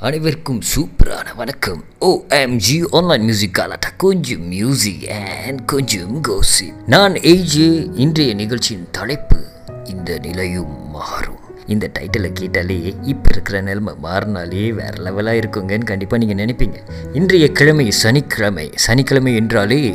அனைவருக்கும் சூப்பரான வணக்கம். ஓஎம்ஜி ஆன்லைன் மியூசிக் காலாட்டா கொஞ்சம் மியூசிக் அண்ட் கொஞ்சம் கோசி நான் ஏஜே இன்றைய நிகழ்ச்சியின் தலைப்பு இந்த நிலையும் மாறும். இந்த டைட்டிலை கேட்டாலே இப்போ இருக்கிற நிலைமை மாறினாலே வேறு லெவலாக இருக்குங்கன்னு கண்டிப்பாக நீங்கள் நினைப்பீங்க. இன்றைய கிழமை சனிக்கிழமை. சனிக்கிழமை என்றாலே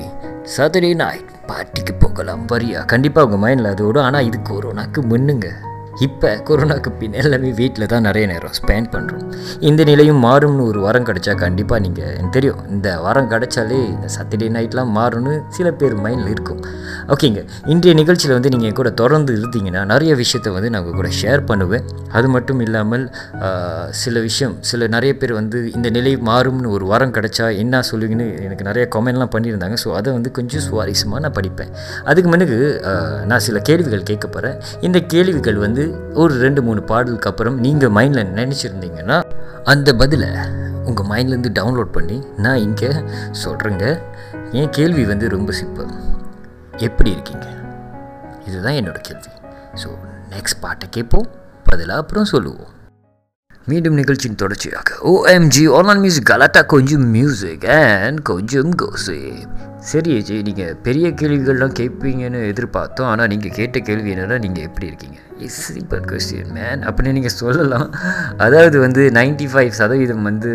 சாட்டர்டே நைட் பார்ட்டிக்கு போகலாம் வரியா? கண்டிப்பாக உங்கள் மைண்டில் அதோடு. ஆனால் ஆனால் இது கொரோனாக்கு முன்னுங்க. இப்போ கொரோனாக்கு பின் எல்லாமே வீட்டில் தான் நிறைய நேரம் ஸ்பெண்ட் பண்ணுறோம் இந்த நிலையும் மாறும்னு ஒரு வாரம் கிடச்சா கண்டிப்பாக நீங்கள் எனக்கு தெரியும் இந்த வாரம் கிடச்சாலே இந்த சாட்டர்டே நைட்லாம் மாறும்னு சில பேர் மைண்டில் இருக்கும். ஓகேங்க இன்றைய நிகழ்ச்சியில் வந்து நீங்கள் கூட தொடர்ந்து இருந்தீங்கன்னா நிறைய விஷயத்த வந்து நான் கூட ஷேர் பண்ணுவேன். அது மட்டும் இல்லாமல் சில விஷயம் சில நிறைய பேர் வந்து இந்த நிலை மாறும்னு ஒரு வாரம் கிடச்சா என்ன சொல்லுவீங்கன்னு எனக்கு நிறைய கமெண்ட்லாம் பண்ணியிருந்தாங்க. ஸோ அதை வந்து கொஞ்சம் சுவாரஸ்யமாக நான் படிப்பேன். அதுக்கு முன்னுக்கு நான் சில கேள்விகள் கேட்க போகிறேன் இந்த கேள்விகள் வந்து ஒரு ரெண்டு மூணு பாடலுக்கு அப்புறம் நீங்கள் மைண்டில் நினச்சிருந்தீங்கன்னா அந்த பதிலை உங்கள் மைண்ட்லேருந்து டவுன்லோட் பண்ணி நான் இங்கே சொல்கிறேங்க என் கேள்வி வந்து ரொம்ப சிம்பிள் எப்படி இருக்கீங்க? இதுதான் என்னோட கேள்வி. ஸோ நெக்ஸ்ட் பாட்டை கேட்போம். பதிலாக அப்புறம் சொல்லுவோம். மீண்டும் நிகழ்ச்சியின் தொடர்ச்சியாக ஓஎம்ஜி ஆன்லைன் மியூசிக் கலாட்டா கொஞ்சம் மியூசிக் அண்ட் கொஞ்சம் கோசி சரி ஜி நீங்கள் பெரிய கேள்விகள்லாம் கேட்பீங்கன்னு எதிர்பார்த்தோம். ஆனால் நீங்கள் கேட்ட கேள்வி என்னென்னா நீங்கள் எப்படி இருக்கீங்க? இஸ் சிம்பிள் கொஸ்டின் மேன் அப்படின்னு நீங்கள் சொல்லலாம். அதாவது வந்து 95% ஃபைவ் சதவீதம் வந்து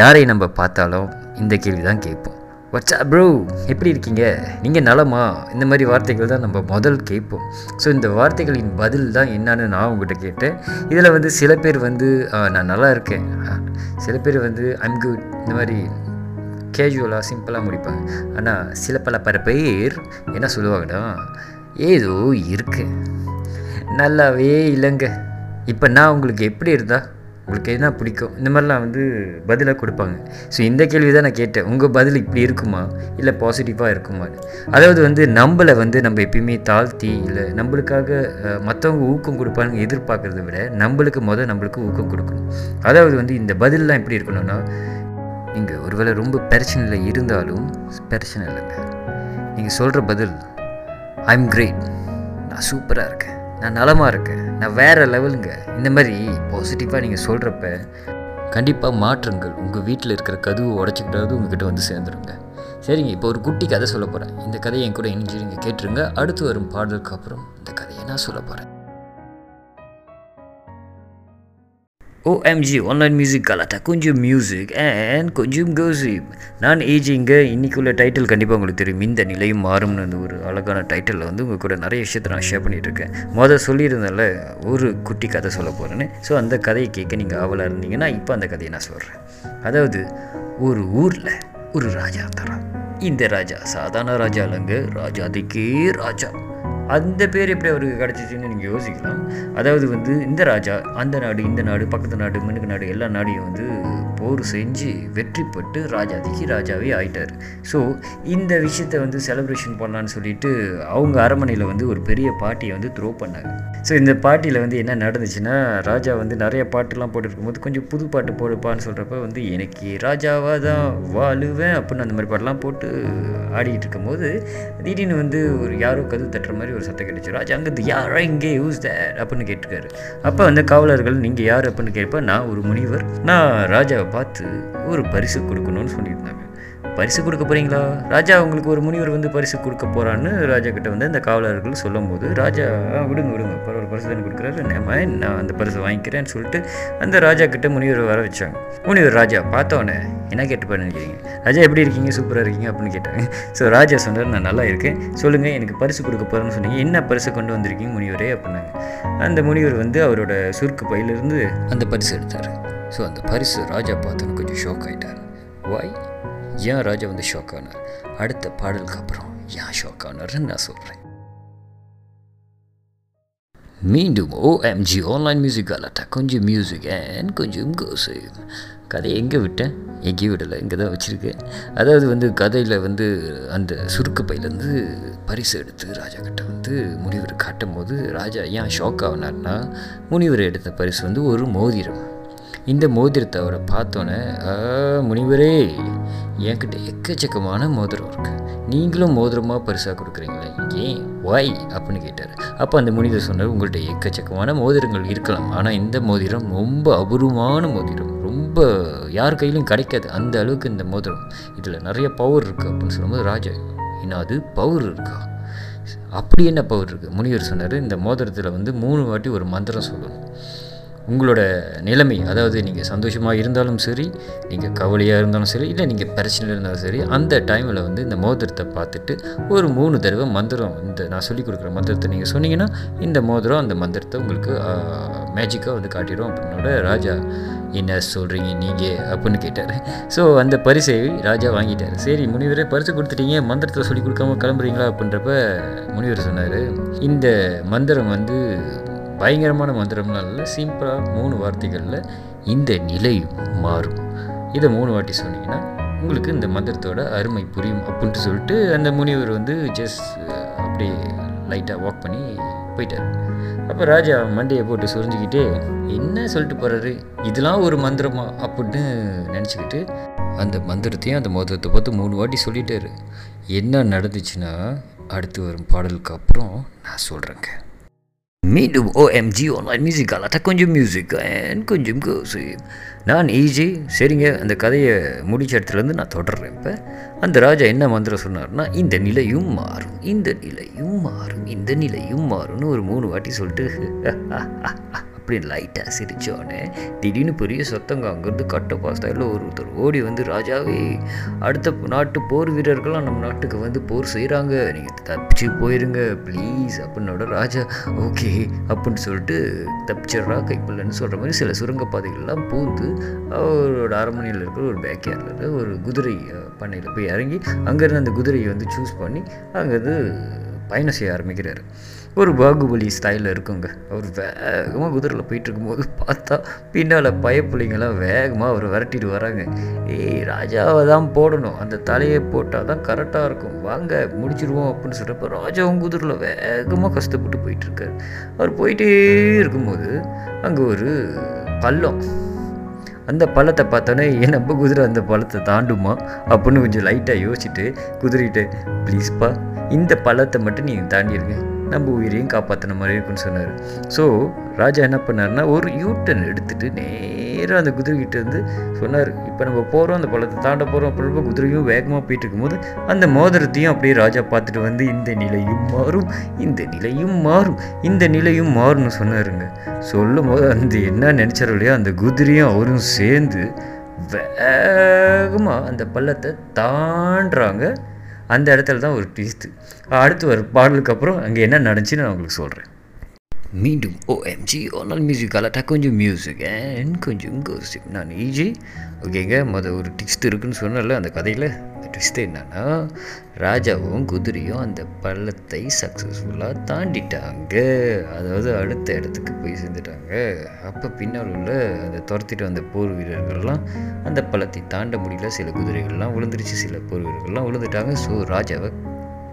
யாரை நம்ம பார்த்தாலும் இந்த கேள்வி தான் கேட்போம். வாட்ஸ் ப்ரோ எப்படி இருக்கீங்க? நீங்கள் நலமா? இந்த மாதிரி வார்த்தைகள் தான் நம்ம முதல் கேட்போம். ஸோ இந்த வார்த்தைகளின் பதில் தான் என்னன்னு நான் உங்கள்கிட்ட கேட்டேன். இதில் வந்து சில பேர் வந்து நான் நல்லா இருக்கேன். சில பேர் வந்து ஐம் குட் இந்த மாதிரி கேஜுவலாக சிம்பிளாக முடிப்பாங்க. ஆனால் சில பல பல பேர் என்ன சொல்லுவாங்கன்னா ஏதோ இருக்கு. நல்லாவே இல்லைங்க. இப்போ நான் உங்களுக்கு எப்படி இருந்தா உங்களுக்கு என்ன பிடிக்கும்? இந்த மாதிரிலாம் வந்து பதிலாக கொடுப்பாங்க. ஸோ இந்த கேள்வி தான் நான் கேட்டேன். உங்கள் பதில் இப்படி இருக்குமா? இல்லை பாசிட்டிவாக இருக்குமா? அதாவது வந்து நம்மளை வந்து நம்ம எப்பயுமே தாழ்த்தி இல்லை நம்மளுக்காக மற்றவங்க ஊக்கம் கொடுப்பாங்க எதிர்பார்க்குறத விட நம்மளுக்கு முதல் நம்மளுக்கு ஊக்கம் கொடுக்கணும். அதாவது வந்து இந்த பதிலெலாம் எப்படி இருக்கணும்னா நீங்கள் ஒருவேளை ரொம்ப பிரச்சனையில் இருந்தாலும் பிரச்சனை இல்லைங்க நீங்கள் சொல்கிற பதில் ஐ எம் கிரேட் நான் சூப்பராக இருக்கேன். நான் நலமாக இருக்கேன். நான் வேறு லெவலுங்க. இந்த மாதிரி பாசிட்டிவாக நீங்கள் சொல்கிறப்ப கண்டிப்பாக மாற்றங்கள் உங்கள் வீட்டில் இருக்கிற கதவு உடச்சிக்கிட்டாவது உங்ககிட்ட வந்து சேர்ந்துருங்க. சரிங்க இப்போ ஒரு குட்டி கதை சொல்ல போகிறேன் இந்த கதையை என் கூட இணைஞ்சு நீங்கள் கேட்டுருங்க. அடுத்து வரும் பாடலுக்கு அப்புறம் இந்த கதையை நான் சொல்ல போகிறேன் ஓஎம்ஜி ஆன்லைன் மியூசிக் கலாட்டா கொஞ்சம் மியூசிக் அண்ட் கொஞ்சம் கோசிப் நான் ஏஜிங்க இன்றைக்குள்ள டைட்டில் கண்டிப்பாக உங்களுக்கு தெரியும். இந்த நிலையும் மாறும்னு அந்த ஒரு அழகான டைட்டிலில் வந்து உங்கள் கூட நிறைய விஷயத்தை நான் ஷேர் பண்ணிகிட்ருக்கேன் இருக்கேன். மொதல் சொல்லியிருந்தால ஒரு குட்டி கதை சொல்ல போகிறேன்னு ஸோ அந்த கதையை கேட்க நீங்கள் ஆவலாக இருந்தீங்கன்னா இப்போ அந்த கதையை நான் சொல்கிறேன் அதாவது ஒரு ஊரில் ஒரு ராஜா தரான் இந்த ராஜா சாதாரண ராஜா இல்லைங்க. ராஜாதிக்கே ராஜா. அந்த பேர் எப்படி அவருக்கு கிடச்சிச்சின்னு நீங்கள் யோசிக்கலாம். அதாவது வந்து இந்த ராஜா அந்த நாடு இந்த நாடு பக்கத்து நாடு மினுக்கு நாடு எல்லா நாடையும் வந்து போர் செஞ்சு வெற்றி பெற்று ராஜாதிக்கு ராஜாவே ஆயிட்டார். ஸோ இந்த விஷயத்தை வந்து செலப்ரேஷன் பண்ணலான்னு சொல்லிட்டு அவங்க அரண்மனையில் வந்து ஒரு பெரிய பாட்டியை வந்து த்ரோ பண்ணாங்க. ஸோ இந்த பாட்டியில் வந்து என்ன நடந்துச்சுன்னா ராஜா வந்து நிறைய பாட்டுலாம் போட்டுருக்கும்போது கொஞ்சம் புது பாட்டு போடுப்பான்னு சொல்கிறப்ப வந்து எனக்கு ராஜாவாக தான் வாழுவேன் அப்படின்னு அந்த மாதிரி பாட்டெலாம் போட்டு ஆடிக்கிட்டு இருக்கும்போது திடீர்னு வந்து ஒரு யாரோ கதவு தட்டுற மாதிரி ஒரு சத்தம் கிடைச்சி ராஜா அங்கே யாரோ இங்கே? யூஸ் தேட் அப்படின்னு கேட்டிருக்காரு. அப்போ வந்து காவலர்கள் நீங்கள் யார்? அப்படின்னு கேட்ப நான் ஒரு முனிவர். நான் ராஜாவை பார்த்து ஒரு பரிசு கொடுக்கணும்னு சொல்லியிருந்தாங்க. பரிசு கொடுக்க போறீங்களா? ராஜா உங்களுக்கு ஒரு முனிவர் வந்து பரிசு கொடுக்க போகிறான்னு ராஜா கிட்ட வந்து அந்த காவலர்கள் சொல்லும்போது ராஜா விடுங்க விடுங்க. பரவாயில்ல பரிசு தானே கொடுக்குறாரு. நம்ம நான் அந்த பரிசு வாங்கிக்கிறேன்னு சொல்லிட்டு அந்த ராஜா கிட்ட முனிவர் வர வச்சாங்க. முனிவர் ராஜா பார்த்தோன்னே என்ன கேட்டு நினைக்கிறீங்க? ராஜா எப்படி இருக்கீங்க? சூப்பராக இருக்கீங்க? அப்படின்னு கேட்டாங்க. ஸோ ராஜா சொன்னார் நான் நல்லா இருக்கேன். சொல்லுங்கள் எனக்கு பரிசு கொடுக்க போகிறேன்னு சொன்னீங்க. என்ன பரிசை கொண்டு வந்திருக்கீங்க முனிவரே? அப்படின்னாங்க. அந்த முனிவர் வந்து அவரோட சுருக்கு பையிலிருந்து அந்த பரிசு எடுத்தார். ஸோ அந்த பரிசு ராஜா பார்த்தோன்னு கொஞ்சம் ஷாக் ஆகிட்டார் வாய் ஏன் ராஜா வந்து ஷாக் ஆனார்? அடுத்த பாடலுக்கு அப்புறம் ஏன் ஷாக் ஆனார்னு நான் சொல்கிறேன் மீண்டும் ஓஎம்ஜி ஆன்லைன் மியூசிக் அலட்டா கொஞ்சம் மியூசிக் அண்ட் கொஞ்சம் கோசு கதையை எங்கே விட்டேன்? எங்கேயும் விடலை. இங்கே தான் வச்சுருக்கேன். அதாவது வந்து கதையில் வந்து அந்த சுருக்கு பையிலேருந்து பரிசு எடுத்து ராஜா கிட்ட வந்து முனிவர் காட்டும் போது ராஜா ஏன் ஷாக் ஆகினார்னா முனிவர் எடுத்த பரிசு வந்து ஒரு மோதிரம். இந்த மோதிரத்தை அவரை பார்த்தோன்னே "ஆ, முனிவரே என்கிட்ட எக்கச்சக்கமான மோதிரம் இருக்கு. நீங்களும் மோதிரமாக பரிசாக கொடுக்குறீங்களே? ஏன்? வாய் அப்படின்னு கேட்டார். அப்போ அந்த முனிவர் சொன்னார் உங்கள்கிட்ட எக்கச்சக்கமான மோதிரங்கள் இருக்கலாம். ஆனால் இந்த மோதிரம் ரொம்ப அபூர்வமான மோதிரம். ரொம்ப யார் கையிலும் கிடைக்காது. அந்த அளவுக்கு இந்த மோதிரம். இதில் நிறைய பவர் இருக்குது அப்படின்னு சொல்லும்போது ராஜா என்ன அது பவர் இருக்கா? அப்படி என்ன பவர் இருக்குது முனிவர் சொன்னார் இந்த மோதிரத்தில் வந்து மூணு வாட்டி ஒரு மந்திரம் சொல்லணும். உங்களோட நிலைமை அதாவது நீங்கள் சந்தோஷமாக இருந்தாலும் சரி நீங்கள் கவலையாக இருந்தாலும் சரி இல்லை நீங்கள் பிரச்சனையில் இருந்தாலும் சரி அந்த டைமில் வந்து இந்த மோதிரத்தை பார்த்துட்டு ஒரு மூணு தடவை மந்திரம் இந்த நான் சொல்லிக் கொடுக்குற மந்திரத்தை நீங்கள் சொன்னீங்கன்னா இந்த மோதிரம் அந்த மந்திரத்தை உங்களுக்கு மேஜிக்காக வந்து காட்டிடும் அப்படின்னோட ராஜா என்ன சொல்கிறீங்க நீங்கள் அப்படின்னு கேட்டார். ஸோ அந்த பரிசை ராஜா வாங்கிட்டார். சரி முனிவரே பரிசு கொடுத்துட்டீங்க மந்திரத்தை சொல்லி கொடுக்காம கிளம்புறீங்களா அப்படின்றப்ப முனிவர் சொன்னார் இந்த மந்திரம் வந்து பயங்கரமான மந்திரம்லாம் இல்லை சிம்பிளாக மூணு வார்த்தைகளில் இந்த நிலை மாறும். இதை மூணு வாட்டி சொன்னீங்கன்னா உங்களுக்கு இந்த மந்திரத்தோட அருமை புரியும் அப்படின்ட்டு சொல்லிட்டு அந்த முனிவர் வந்து ஜஸ்ட் அப்படியே லைட்டாக வாக் பண்ணி போயிட்டார். அப்போ ராஜா மண்டையை போட்டு சொரிஞ்சுக்கிட்டு என்ன சொல்லிட்டு போகிறாரு இதெல்லாம் ஒரு மந்திரமா? அப்படின்னு நினச்சிக்கிட்டு அந்த மந்திரத்தையும் அந்த மோதிரத்தை பார்த்து மூணு வாட்டி சொல்லிட்டாரு. என்ன நடந்துச்சுன்னா அடுத்து வரும் பாடலுக்கு அப்புறம் நான் சொல்கிறேங்க மீண்டும் ஓஎம்ஜி ஆன்லைன் மியூசிக்கால் அல்லாட்ட கொஞ்சம் மியூசிக் அண்ட் கொஞ்சம் கோசி நான் ஈஜி சரிங்க அந்த கதையை முடிச்ச இடத்துலேருந்து நான் தொடர்றேன் இப்போ. அந்த ராஜா என்ன மந்திரம் சொன்னார்னா இந்த நிலையும் மாறும் இந்த நிலையும் மாறும் இந்த நிலையும் மாறும்னு ஒரு மூணு வாட்டி சொல்லிட்டு. அப்படி லைட்டாக சிரித்தோடனே திடீர்னு பெரிய சத்தங்க அங்கேருந்து கட்ட பாஸ்தாயில் ஒருத்தர் ஓடி வந்து ராஜாவே அடுத்த நாட்டு போர் வீரர்கள்லாம் நம்ம நாட்டுக்கு வந்து போர் செய்கிறாங்க நீங்கள் தப்பிச்சு போயிருங்க ப்ளீஸ் அப்படின்னோட ராஜா ஓகே அப்படின்னு சொல்லிட்டு தப்பிச்சிட்றா கைப்பிள்ளைன்னு சொல்கிற மாதிரி சில சுரங்கப்பாதைகள்லாம் பூந்து அவரோட அரண்மனையில் இருக்கிற ஒரு பேக்யார்டில் ஒரு குதிரை பண்ணையில் போய் இறங்கி அங்கேருந்து அந்த குதிரையை வந்து சூஸ் பண்ணி அங்கேருந்து பயணம் செய்ய ஆரம்பிக்கிறாரு. ஒரு பாகுபலி ஸ்டைலில் இருக்குங்க. அவர் வேகமாக குதிரையில் போயிட்டு இருக்கும்போது பார்த்தா பின்னால் பயப்பிள்ளைங்களாம் வேகமாக அவர் விரட்டிட்டு வராங்க. ஏய் ராஜாவை தான் போடணும். அந்த தலையை போட்டால் தான் கரெக்டாக இருக்கும். வாங்க முடிச்சிருவோம் அப்படின்னு சொல்கிறப்ப ராஜாவும் குதிரையில் வேகமாக கஷ்டப்பட்டு போயிட்டுருக்காரு. அவர் போயிட்டே இருக்கும்போது அங்கே ஒரு பள்ளம். அந்த பள்ளத்தை பார்த்தோன்னே நம்ம குதிரை அந்த பள்ளத்தை தாண்டுமா? அப்படின்னு கொஞ்சம் லைட்டாக யோசிச்சுட்டு குதிரைகிட்ட ப்ளீஸ்ப்பா இந்த பள்ளத்தை மட்டும் நீங்கள் தாண்டிடுங்க நம்ம உயிரையும் காப்பாற்றின மாதிரி இருக்குன்னு சொன்னார். ஸோ ராஜா என்ன பண்ணாருன்னா ஒரு யூட்டன் எடுத்துகிட்டு நேராக அந்த குதிரைக்கிட்ட வந்து சொன்னார். இப்போ நம்ம போகிறோம் அந்த பள்ளத்தை தாண்ட போகிறோம் அப்படின்றப்ப குதிரையும் வேகமாக போயிட்டு இருக்கும்போது அந்த மோதிரத்தையும் அப்படியே ராஜா பார்த்துட்டு வந்து இந்த நிலையும் மாறும் இந்த நிலையும் மாறும் இந்த நிலையும் மாறும்னு சொன்னாருங்க. சொல்லும் போது அந்த என்ன நினச்சாரோ இல்லையா அந்த குதிரையும் அவரும் சேர்ந்து வேகமாக அந்த பள்ளத்தை தாண்டுறாங்க. அந்த இடத்துல தான் ஒரு ட்விஸ்ட்டு அடுத்து ஒரு பாடலுக்கு அப்புறம் அங்கே என்ன நடந்துச்சுன்னு நான் உங்களுக்கு சொல்கிறேன் மீண்டும் ஓஎம்ஜி ஆன்லைன் மியூசிக் அலாட்டா கொஞ்சம் மியூசிக் அண்ட் கொஞ்சம் கோசிப் நான் ஈஜி ஓகேங்க மொதல் ஒரு ட்விஸ்ட் இருக்குன்னு சொன்னல அந்த கதையில் அந்த ட்விஸ்ட் என்னன்னா ராஜாவும் குதிரையும் அந்த பள்ளத்தை சக்ஸஸ்ஃபுல்லாக தாண்டிட்டாங்க அதாவது அடுத்த இடத்துக்கு போய் சேர்ந்துட்டாங்க அப்போ பின்னால் உள்ள அந்த துரத்திட்டு வந்த போர் வீரர்கள்லாம் அந்த பள்ளத்தை தாண்ட முடியல சில குதிரைகள்லாம் விழுந்துருச்சு சில போர் வீரர்கள்லாம் விழுந்துட்டாங்க ஸோ ராஜாவை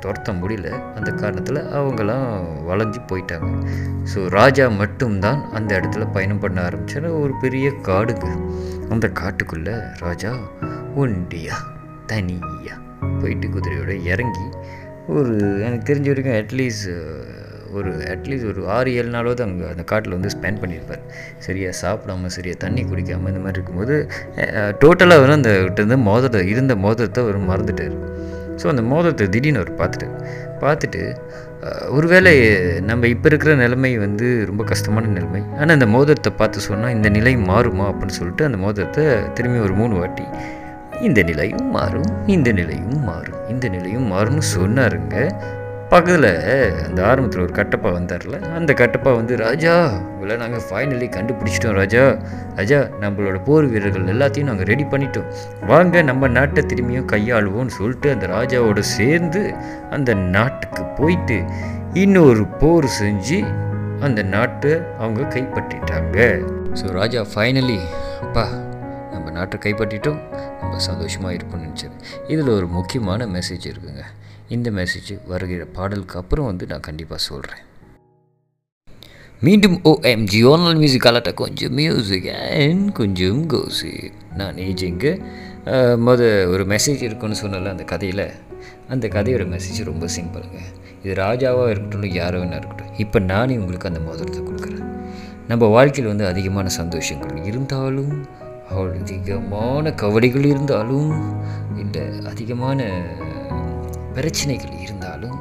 துரத்த முடியல அந்த காரணத்தில் அவங்களாம் வளைஞ்சு போயிட்டாங்க. ஸோ ராஜா மட்டும்தான் அந்த இடத்துல பயணம் பண்ண ஆரம்பிச்சார். ஒரு பெரிய காடுங்க. அந்த காட்டுக்குள்ளே ராஜா ஒண்டியா தனியாக போயிட்டு குதிரையோடு இறங்கி ஒரு எனக்கு தெரிஞ்ச வரைக்கும் அட்லீஸ்ட் ஒரு அட்லீஸ்ட் ஒரு ஆறு ஏழு நாளாவது அங்கே அந்த காட்டில் வந்து ஸ்பெண்ட் பண்ணியிருப்பார். சரியாக சாப்பிடாம சரியாக தண்ணி குடிக்காமல் இந்த மாதிரி இருக்கும்போது டோட்டலாக வந்து அந்த இருந்து மோதிரத்தை இருந்த மோதிரத்தை அவர் மறந்துட்டார். ஸோ அந்த மோதிரத்தை திடீர்னு அவர் பார்த்துட்டு பார்த்துட்டு ஒருவேளை நம்ம இப்போ இருக்கிற நிலைமை வந்து ரொம்ப கஷ்டமான நிலைமை. ஆனால் அந்த மோதிரத்தை பார்த்து சொன்னால் இந்த நிலை மாறுமா? அப்படின்னு சொல்லிட்டு அந்த மோதிரத்தை திரும்பி ஒரு மூணு வாட்டி இந்த நிலையும் மாறும் இந்த நிலையும் மாறும் இந்த நிலையும் மாறும்னு சொன்னாருங்க. பக்கத்தில் அந்த ஆரம்பத்தில் ஒரு கட்டப்பா வந்தார்ல அந்த கட்டப்பா வந்து ராஜா இவ்வளோ நாங்கள் ஃபைனலி கண்டுபிடிச்சிட்டோம் ராஜா. ராஜா நம்மளோட போர் வீரர்கள் எல்லாத்தையும் நாங்கள் ரெடி பண்ணிட்டோம். வாங்க நம்ம நாட்டை திரும்பியும் கையாளுவோம்னு சொல்லிட்டு அந்த ராஜாவோட சேர்ந்து அந்த நாட்டுக்கு போயிட்டு இன்னொரு போர் செஞ்சு அந்த நாட்டை அவங்க கைப்பற்றிட்டாங்க. ஸோ ராஜா ஃபைனலி அப்பா நம்ம நாட்டை கைப்பற்றிட்டோம். நம்ம சந்தோஷமாக இருப்போம்னு நினச்சது இதில் ஒரு முக்கியமான மெசேஜ் இருக்குங்க. இந்த மெசேஜ் வருகிற பாடலுக்கு அப்புறம் வந்து நான் கண்டிப்பாக சொல்கிறேன் மீண்டும் ஓஎம்ஜி ஆன்லைன் மியூசிக் அலட்ட கொஞ்சம் மியூசிக் அண்ட் கொஞ்சம் கோசி நான் ஏஜிங்க மொத ஒரு மெசேஜ் இருக்குன்னு சொன்னல அந்த கதையில்? அந்த கதையோட மெசேஜ் ரொம்ப சிம்பிளுங்க இது ராஜாவாக இருக்கட்டும் யாரோ வேணா இருக்கட்டும் இப்போ நானே உங்களுக்கு அந்த மோதிரத்தை கொடுக்குறேன். நம்ம வாழ்க்கையில் வந்து அதிகமான சந்தோஷங்கள் இருந்தாலும் அதிகமான கவலைகள் இருந்தாலும் இந்த அதிகமான பிரச்சனைகள் இருந்தாலும்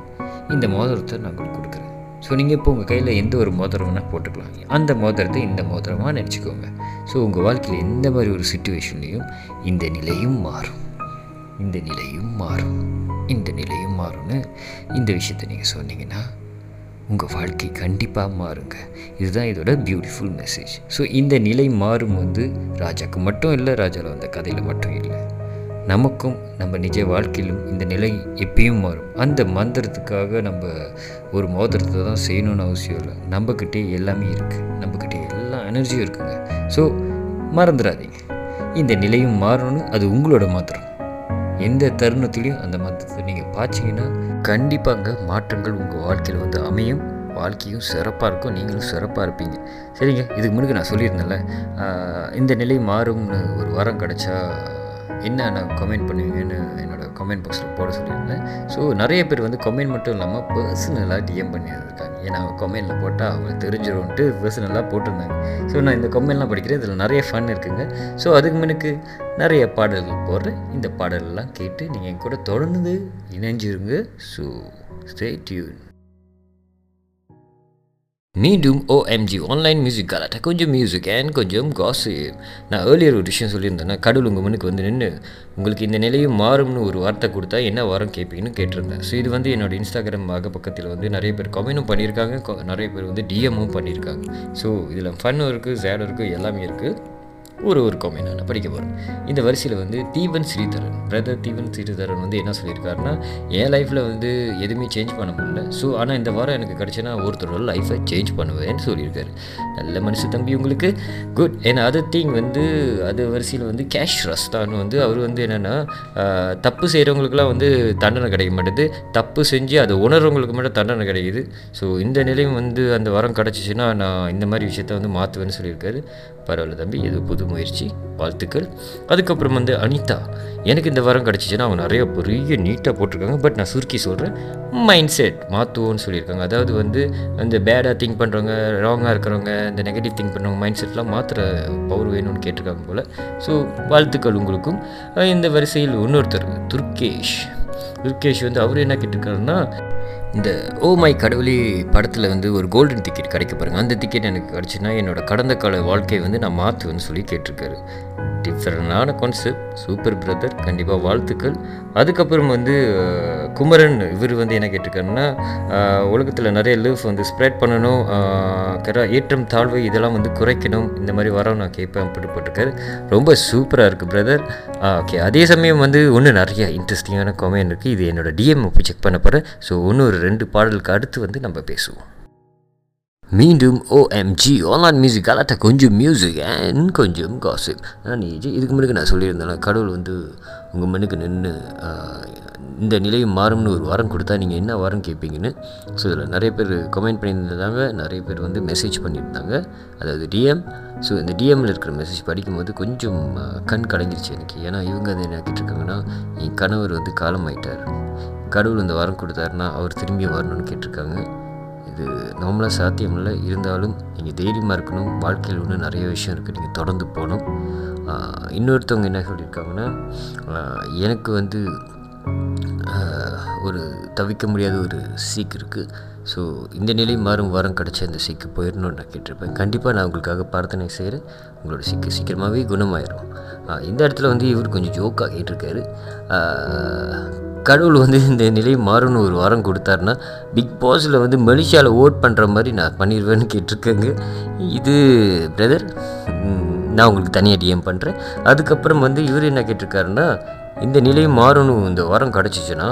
இந்த மோதிரத்தை நான் உங்களுக்கு கொடுக்குறேன். ஸோ நீங்கள் இப்போ உங்கள் கையில் எந்த ஒரு மோதிரம்னா போட்டுக்கலாம் அந்த மோதிரத்தை இந்த மோதிரமாக நினச்சிக்கோங்க. ஸோ உங்கள் வாழ்க்கையில் எந்த மாதிரி ஒரு சுச்சுவேஷன்லேயும் இந்த நிலையும் மாறும். இந்த நிலையும் மாறும். இந்த நிலையும் மாறும்னு இந்த விஷயத்தை நீங்கள் சொன்னீங்கன்னா உங்கள் வாழ்க்கை கண்டிப்பாக மாறுங்க. இதுதான் இதோட பியூட்டிஃபுல் மெசேஜ் ஸோ இந்த நிலை மாறும் வந்து ராஜாக்கு மட்டும் இல்லை ராஜாவில் வந்த கதையில் மட்டும் இல்லை. நமக்கும் நம்ம நிஜ வாழ்க்கையிலும் இந்த நிலை எப்பயும் மாறும். அந்த மந்திரத்துக்காக நம்ம ஒரு மோதிரத்தை தான் செய்யணும்னு அவசியம் இல்லை. நம்மக்கிட்டே எல்லாமே இருக்குது நம்மக்கிட்டே எல்லா எனர்ஜியும் இருக்குங்க. ஸோ மறந்துடாதீங்க. இந்த நிலையும் மாறணும்னு அது உங்களோட மாத்திரம் எந்த தருணத்துலேயும் அந்த மந்திரத்தை நீங்கள் பார்த்தீங்கன்னா கண்டிப்பாங்க மாற்றங்கள் உங்கள் வாழ்க்கையில் வந்து அமையும். வாழ்க்கையும் சிறப்பாக இருக்கும். நீங்களும் சிறப்பாக இருப்பீங்க. சரிங்க? இதுக்கு முன்னாடி நான் சொல்லியிருந்தேன்ல இந்த நிலை மாறும்னு ஒரு வாரம் கிடச்சா என்ன நான் கமெண்ட் பண்ணுவீங்கன்னு என்னோடய கமெண்ட் பாக்ஸில் போட சொல்லியிருந்தேன். ஸோ நிறைய பேர் வந்து கமெண்ட் மட்டும் இல்லாமல் பர்சனலாக டிஎம் பண்ணியிருக்காங்க. ஏன்னா கமெண்ட்டில் போட்டால் அவங்களுக்கு தெரிஞ்சிடும்ட்டு பர்சனலாக போட்டிருந்தாங்க. ஸோ நான் இந்த கமெண்ட்லாம் படிக்கிறேன். இதில் நிறைய ஃபன் இருக்குங்க. ஸோ அதுக்கு முன்னுக்கு நிறைய பாடல்கள் போடுறேன் இந்த பாடலெல்லாம் கேட்டு நீங்கள் என் கூட தொடர்ந்து இணைஞ்சிருங்க. ஸோ ஸ்டே டியூன் மீண்டும் ஓஎம்ஜி ஆன்லைன் மியூசிக் கலாட்டா கொஞ்சம் மியூசிக் அண்ட் கொஞ்சம் காசிப் நான் ஏர்லியர் ஒரு விஷயம் சொல்லியிருந்தேன்னா கடவுள் உங்கள் முன்னுக்கு வந்து நின்று உங்களுக்கு இந்த நிலையும் மாறும்னு ஒரு வார்த்தை கொடுத்தா என்ன வாரம் கேட்பீங்கன்னு கேட்டிருந்தேன். ஸோ இது வந்து என்னோட இன்ஸ்டாகிராம் ஆக பக்கத்தில் வந்து நிறைய பேர் கமெண்ட்டும் பண்ணியிருக்காங்க. நிறைய பேர் வந்து டிஎம்மும் பண்ணியிருக்காங்க. ஸோ இதில் ஃபன்னும் இருக்குது சேடும் இருக்குது எல்லாமே இருக்குது ஒரு ஒரு காமெண்ட் நான் படிக்க போகிறேன் இந்த வரிசையில் வந்து தீவன் ஸ்ரீதரன் பிரதர் தீவன் ஸ்ரீதரன் வந்து என்ன சொல்லியிருக்காருன்னா என் லைஃப்பில் வந்து எதுவுமே சேஞ்ச் பண்ண முடியல. ஸோ ஆனால் இந்த வாரம் எனக்கு கிடச்சுன்னா ஒருத்தரோட லைஃப்பை சேஞ்ச் பண்ணுவேன்னு சொல்லியிருக்காரு. நல்ல மனுஷ தம்பி உங்களுக்கு. குட் ஏன்னா அதர் திங் வந்து அது வரிசையில் வந்து கேஷ் ரஸ்தான் வந்து அவர் வந்து என்னென்னா தப்பு செய்கிறவங்களுக்குலாம் வந்து தண்டனை கிடைக்க மாட்டேது. தப்பு செஞ்சு அதை உணர்றவங்களுக்கு மட்டும் தண்டனை கிடைக்குது. ஸோ இந்த நிலையும் வந்து அந்த வாரம் கிடச்சிச்சின்னா நான் இந்த மாதிரி விஷயத்த வந்து மாற்றுவேன்னு சொல்லியிருக்காரு. பரவாயில்ல தம்பி இது புது முயற்சி வாழ்த்துக்கள். அதுக்கப்புறம் வந்து அனிதா எனக்கு இந்த வாரம் கிடச்சிச்சின்னா அவங்க நிறைய பெரிய நீட்டாக போட்டிருக்காங்க. பட் நான் சுருக்கி சொல்கிறேன் மைண்ட் செட் மாற்றுவோன்னு சொல்லியிருக்காங்க. அதாவது வந்து இந்த பேடாக திங்க் பண்ணுறவங்க ராங்காக இருக்கிறவங்க இந்த நெகட்டிவ் திங்க் பண்ணுறவங்க மைண்ட் செட்லாம் மாற்றுற பவர் வேணும்னு கேட்டிருக்காங்க போல். ஸோ வாழ்த்துக்கள் உங்களுக்கும். இந்த வரிசையில் இன்னொருத்தர் துர்கேஷ். துர்கேஷ் வந்து அவர் என்ன கேட்டிருக்காருன்னா இந்த ஓ மை கடவுளே படத்தில் வந்து ஒரு கோல்டன் டிக்கெட் கிடைக்க பாருங்க. அந்த டிக்கெட் எனக்கு கிடச்சுன்னா என்னோட கடந்த கால வாழ்க்கையை வந்து நான் மாற்றுவேன்னு சொல்லி கேட்டிருக்காரு. டிஃப்ரெண்டான கான்செப்ட் சூப்பர் பிரதர் கண்டிப்பாக வாழ்த்துக்கள். அதுக்கப்புறம் வந்து குமரன் இவர் வந்து என்ன கேட்டிருக்காருன்னா உலகத்தில் நிறைய லீஃப் வந்து ஸ்ப்ரெட் பண்ணணும் அஹ், கர ஏற்றம் தாழ்வு இதெல்லாம் வந்து குறைக்கணும். இந்த மாதிரி வரோம் நான் கேட்பேன் அப்படி போட்டிருக்காரு. ரொம்ப சூப்பராக இருக்குது பிரதர் ஓகே அதே சமயம் வந்து ஒன்று நிறைய இன்ட்ரெஸ்டிங்கான கமெண்ட் இருக்குது இது என்னோடய டிஎம் இப்போ செக் பண்ண போகிறேன் ஸோ ஒன்று ஒரு ரெண்டு பாடலுக்கு அடுத்து வந்து நம்ம பேசுவோம். மீண்டும் ஓஎம்ஜி ஆன்லைன் மியூசிக் அலாட்ட கொஞ்சம் மியூசிக் அண்ட் கொஞ்சம் காசிப் நான் இது இதுக்கு முன்னாடி நான் சொல்லியிருந்தேன் கடவுள் வந்து உங்கள் மண்ணுக்கு நின்று இந்த நிலையும் மாறும்னு ஒரு வாரம் கொடுத்தா நீங்கள் என்ன வாரம் கேட்பீங்கன்னு ஸோ இதில் நிறைய பேர் கமெண்ட் பண்ணியிருந்தாங்க நிறைய பேர் வந்து மெசேஜ் பண்ணியிருந்தாங்க. அதாவது டிஎம் ஸோ இந்த டிஎம்மில் இருக்கிற மெசேஜ் படிக்கும்போது கொஞ்சம் கண் கலங்கிருச்சு எனக்கு. ஏன்னா இவங்க அதை என்ன கேட்டிருக்காங்கன்னா என் கணவர் வந்து காலமாயிட்டார். கடவுள் இந்த வாரம் கொடுத்தாருன்னா அவர் திரும்பி வரணும்னு கேட்டிருக்காங்க. இது நார்மலாக சாத்தியம் இல்லை இருந்தாலும் நீங்கள் தைரியமாக இருக்கணும் வாழ்க்கையில் இன்னும் நிறைய விஷயம் இருக்குது நீங்கள் தொடர்ந்து போகணும். இன்னொருத்தவங்க என்ன சொல்லியிருக்காங்கன்னா எனக்கு வந்து ஒரு தவிக்க முடியாத ஒரு சீக் இருக்குது ஸோ இந்த நிலை மாறும் வாரம் கிடச்ச அந்த சீக்கு போயிடணும்னு நான் கேட்டிருப்பேன். கண்டிப்பாக நான் உங்களுக்காக பிரார்த்தனை செய்கிறேன். உங்களோட சீக்கு சீக்கிரமாகவே குணமாயிரும். இந்த இடத்துல வந்து இவர் கொஞ்சம் ஜோக்காக கேட்டிருக்காரு. கடவுள் வந்து இந்த நிலை மாறும்னு ஒரு வாரம் கொடுத்தாருன்னா பிக் பாஸில் வந்து மலேசியாவில் ஓட் பண்ணுற மாதிரி நான் பண்ணிடுவேன்னு கேட்டிருக்கேங்க. இது பிரதர் நான் உங்களுக்கு தனியாக டிஎம் பண்ணுறேன் அதுக்கப்புறம் வந்து இவர் என்ன கேட்டிருக்காருன்னா இந்த நிலை மாறணும் இந்த வாரம் கிடச்சிச்சின்னா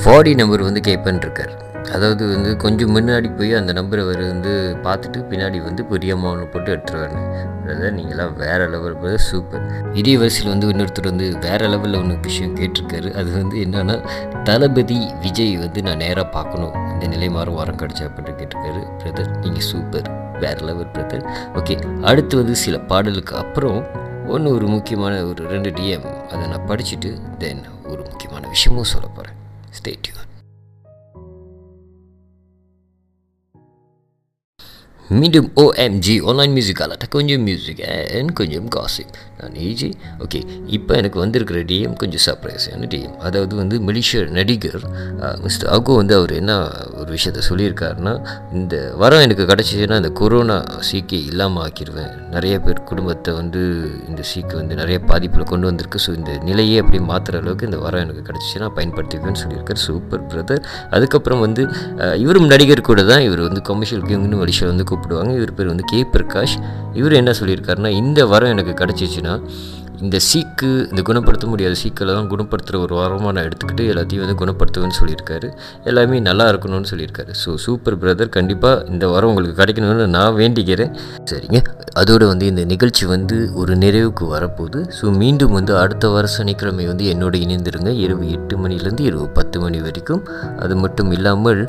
ஃபாடி நம்பர் வந்து கேட்பேன் இருக்கார். அதாவது வந்து கொஞ்சம் முன்னாடி போய் அந்த நம்பரை அவர் வந்து பார்த்துட்டு பின்னாடி வந்து பெரிய அமௌண்ட் போட்டு எடுத்துருவாங்க பிரதர் நீங்களாம் வேறு லெவல் பிரதர் சூப்பர் இதே வரிசையில் வந்து இன்னொருத்தர் வந்து வேறு லெவலில் ஒன்று விஷயம் கேட்டிருக்காரு. அது வந்து என்னென்னா தளபதி விஜய் வந்து நான் நேராக பார்க்கணும். இந்த நிலை மாறும் வாரம் கிடச்சா அப்படின்னு கேட்டிருக்காரு. பிரதர் நீங்கள் சூப்பர் வேறு லெவல் பிரதர் ஓகே அடுத்து வந்து சில பாடலுக்கு அப்புறம் ஒன்று ஒரு முக்கியமான ஒரு ரெண்டு டிஎம் அதை நான் படிச்சுட்டு தென் ஒரு முக்கியமான விஷயமும் சொல்ல போகிறேன் ஸ்டேட்யூ டியூன் மீண்டும் ஓஎம்ஜி ஆன்லைன் மியூசிக் கொஞ்சம் மியூசிக் அண்ட் கொஞ்சம் காசிப் நான் ஏஜி ஓகே இப்போ எனக்கு வந்திருக்கிற டிஎம் கொஞ்சம் சர்ப்ரைஸான டிஎம் அதாவது வந்து மலேசிய நடிகர் மிஸ்டர் அகோ வந்து அவர் என்ன ஒரு விஷயத்த சொல்லியிருக்காருன்னா இந்த வரம் எனக்கு கிடச்சிச்சுன்னா இந்த கொரோனா சீக்கை இல்லாமல் ஆக்கிடுவேன் நிறைய பேர் குடும்பத்தை வந்து இந்த சீக்கு வந்து நிறைய பாதிப்பில் கொண்டு வந்திருக்கு. ஸோ இந்த நிலையே அப்படியே மாற்றுற அளவுக்கு இந்த வரம் எனக்கு கிடச்சிச்சுன்னா பயன்படுத்திக்குவேன்னு சொல்லியிருக்கார். சூப்பர் பிரதர் அதுக்கப்புறம் வந்து இவரும் நடிகர் கூட தான். இவர் வந்து கமர்ஷியல் கிங்னு மலேசியா வந்து கூப்பிடுவாங்க இவர் பேர் வந்து கே பிரகாஷ். இவர் என்ன சொல்லியிருக்காருன்னா இந்த வரம் எனக்கு கிடச்சிச்சின்னா இந்த சீக்கு இந்த குணப்படுத்த முடியாத சீக்கெல்லாம் குணப்படுத்துகிற ஒரு வரமாக நான் எடுத்துக்கிட்டு எல்லாத்தையும் வந்து குணப்படுத்துவேன்னு சொல்லியிருக்காரு. எல்லாமே நல்லா இருக்கணும்னு சொல்லியிருக்காரு. ஸோ சூப்பர் பிரதர் கண்டிப்பாக இந்த வாரம் உங்களுக்கு கிடைக்கணும்னு நான் வேண்டிக்கிறேன். சரிங்க. அதோடு வந்து இந்த நிகழ்ச்சி வந்து ஒரு நிறைவுக்கு வரப்போகுது. ஸோ மீண்டும் வந்து அடுத்த வார சனிக்கிழமை வந்து என்னோட இணைந்திருங்க. இரவு எட்டு மணிலேருந்து இரவு பத்து மணி வரைக்கும். அது மட்டும் இல்லாமல்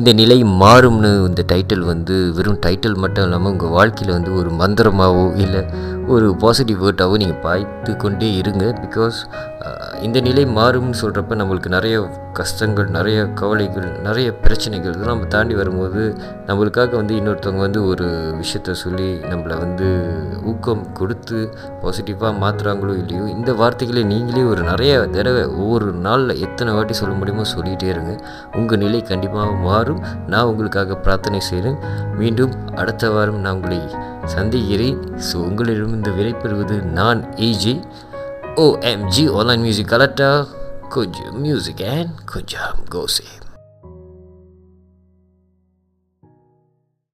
இந்த நிலை மாறும்னு இந்த டைட்டில் வந்து வெறும் டைட்டில் மட்டும் இல்லாமல் உங்கள் வாழ்க்கையில் வந்து ஒரு மந்திரமாகவோ இல்லை ஒரு பாசிட்டிவ் வேர்ட்டாகவும் நீங்கள் பார்த்து கொண்டே இருங்க. பிகாஸ் இந்த நிலை மாறும்னு சொல்கிறப்ப நம்மளுக்கு நிறைய கஷ்டங்கள் நிறைய கவலைகள் நிறைய பிரச்சனைகள் இதெல்லாம் நம்ம தாண்டி வரும்போது நம்மளுக்காக வந்து இன்னொருத்தவங்க வந்து ஒரு விஷயத்த சொல்லி நம்மளை வந்து ஊக்கம் கொடுத்து பாசிட்டிவாக மாற்றுறாங்களோ இல்லையோ இந்த வார்த்தைகளை நீங்களே ஒரு நிறைய தடவை ஒவ்வொரு நாளில் எத்தனை வாட்டி சொல்ல முடியுமோ சொல்லிகிட்டே இருங்க. உங்கள் நிலை கண்டிப்பாக மாறும். நான் உங்களுக்காக பிரார்த்தனை செய்கிறேன். மீண்டும் அடுத்த வாரம் நான் உங்களை சந்திக்கிறேன். ஸோ உங்களிடம் இந்த விடை பெறுவது நான் AJ OMG online music collector கொஞ்சம் மியூசிக் அண்ட் கொஞ்சம் கோசே